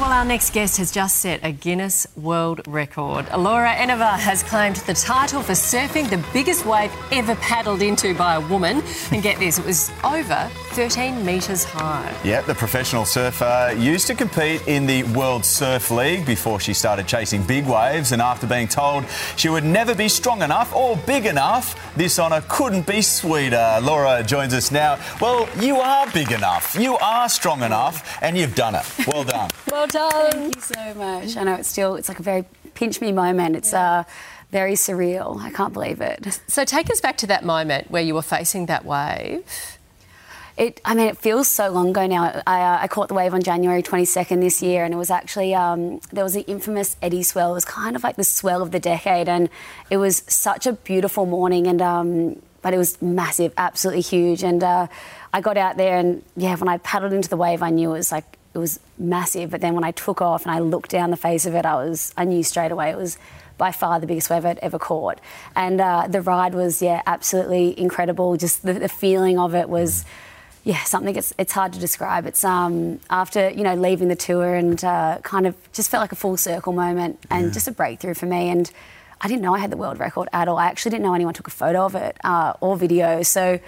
Well, our next guest has just set a Guinness World Record. Laura Enever has claimed the title for surfing the biggest wave ever paddled into by a woman. And get this, it was over 13 metres high. Yeah, the professional surfer used to compete in the World Surf League before she started chasing big waves. And after being told she would never be strong enough or big enough, this honour couldn't be sweeter. Laura joins us now. Well, you are big enough, you are strong enough, and you've done it. Well done. Well done. Thank you so much. I know it's still, it's like a very pinch me moment. It's uh, very surreal. I can't believe it. So take us back to that moment where you were facing that wave. It, I mean, it feels so long ago now. I, uh, I caught the wave on January 22nd this year, and it was actually um, there was the infamous Eddie swell. It was kind of like the swell of the decade, and it was such a beautiful morning. And um, but it was massive, absolutely huge. And uh, I got out there, and yeah, when I paddled into the wave, I knew it was like it was massive. But then when I took off and I looked down the face of it, I was I knew straight away it was by far the biggest wave I'd ever caught. And uh, the ride was yeah absolutely incredible. Just the, the feeling of it was. Yeah, something it's, it's hard to describe. It's um, after you know leaving the tour and uh, kind of just felt like a full circle moment and yeah. just a breakthrough for me. And I didn't know I had the world record at all. I actually didn't know anyone took a photo of it uh, or video. So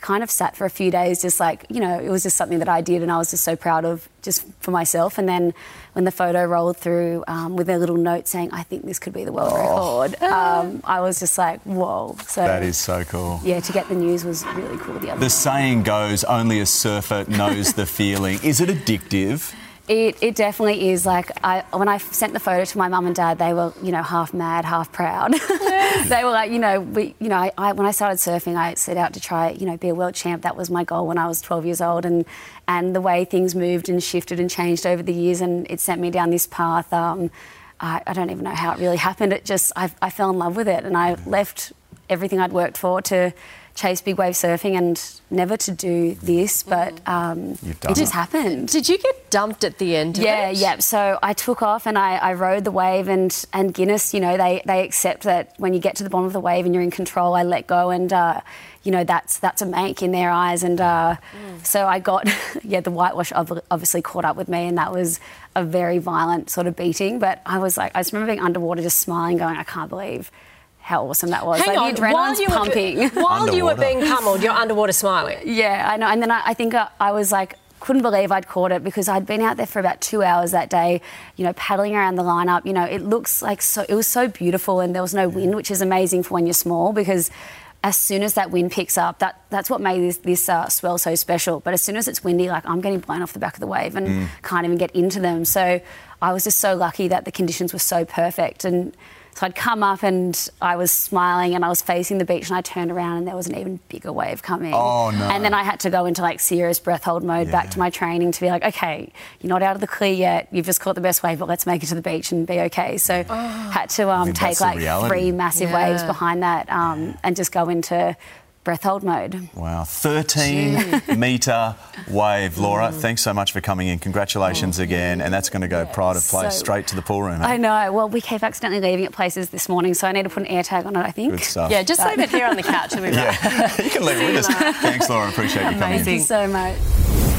kind of sat for a few days, just like, you know, it was just something that I did and I was just so proud of just for myself. And then when the photo rolled through um, with a little note saying, I think this could be the world oh. record, um, I was just like, whoa. So That is so cool. Yeah, to get the news was really cool the other The saying goes, only a surfer knows the feeling. Is it addictive? It, it definitely is. Like I, when I sent the photo to my mum and dad, they were, you know, half mad, half proud. they were like, you know, we, you know, I, I, when I started surfing, I set out to try, you know, be a world champ. That was my goal when I was 12 years old, and and the way things moved and shifted and changed over the years, and it sent me down this path. Um, I, I, don't even know how it really happened. It just, I, I fell in love with it, and I left everything I'd worked for to chase big wave surfing and never to do this, but mm. um, it just happened. Did you get dumped at the end? yeah, yeah. So I took off and I, I, rode the wave, and and Guinness, you know, they they accept that when you get to the bottom of the wave and you're in control, I let go, and uh, you know that's that's a make in their eyes, and uh, mm. so I got yeah the whitewash obviously caught up with me, and that was a very violent sort of beating. But I was like, I just remember being underwater, just smiling, going, I can't believe how awesome that was. Hang like, on, while you pumping. Were, while you were being pummeled, you're underwater smiling. Yeah, I know. And then I, I think I, I was like, couldn't believe I'd caught it because I'd been out there for about two hours that day, you know, paddling around the lineup. You know, it looks like so, it was so beautiful and there was no wind, which is amazing for when you're small because as soon as that wind picks up, that, that's what made this, this uh, swell so special. But as soon as it's windy, like I'm getting blown off the back of the wave and mm. can't even get into them. So I was just so lucky that the conditions were so perfect. And so I'd come up and I was smiling and I was facing the beach and I turned around and there was an even bigger wave coming. Oh, no. And then I had to go into like serious breath hold mode yeah. back to my training to be like, okay, you're not out of the clear yet. You've just caught the best wave, but let's make it to the beach and be okay. So oh. had to um, take like three massive yeah. waves behind that um, and just go into breath hold mode. Wow, 13 metre wave. Laura, mm. thanks so much for coming in. Congratulations oh, again. And that's going to go yeah, pride of place so, straight to the pool room. I know. Well, we keep accidentally leaving at places this morning, so I need to put an AirTag on it, I think. Good stuff. Yeah, just leave it here on the couch. yeah, you can leave it with us. Thanks, Laura. Appreciate you coming in. Thank you so much.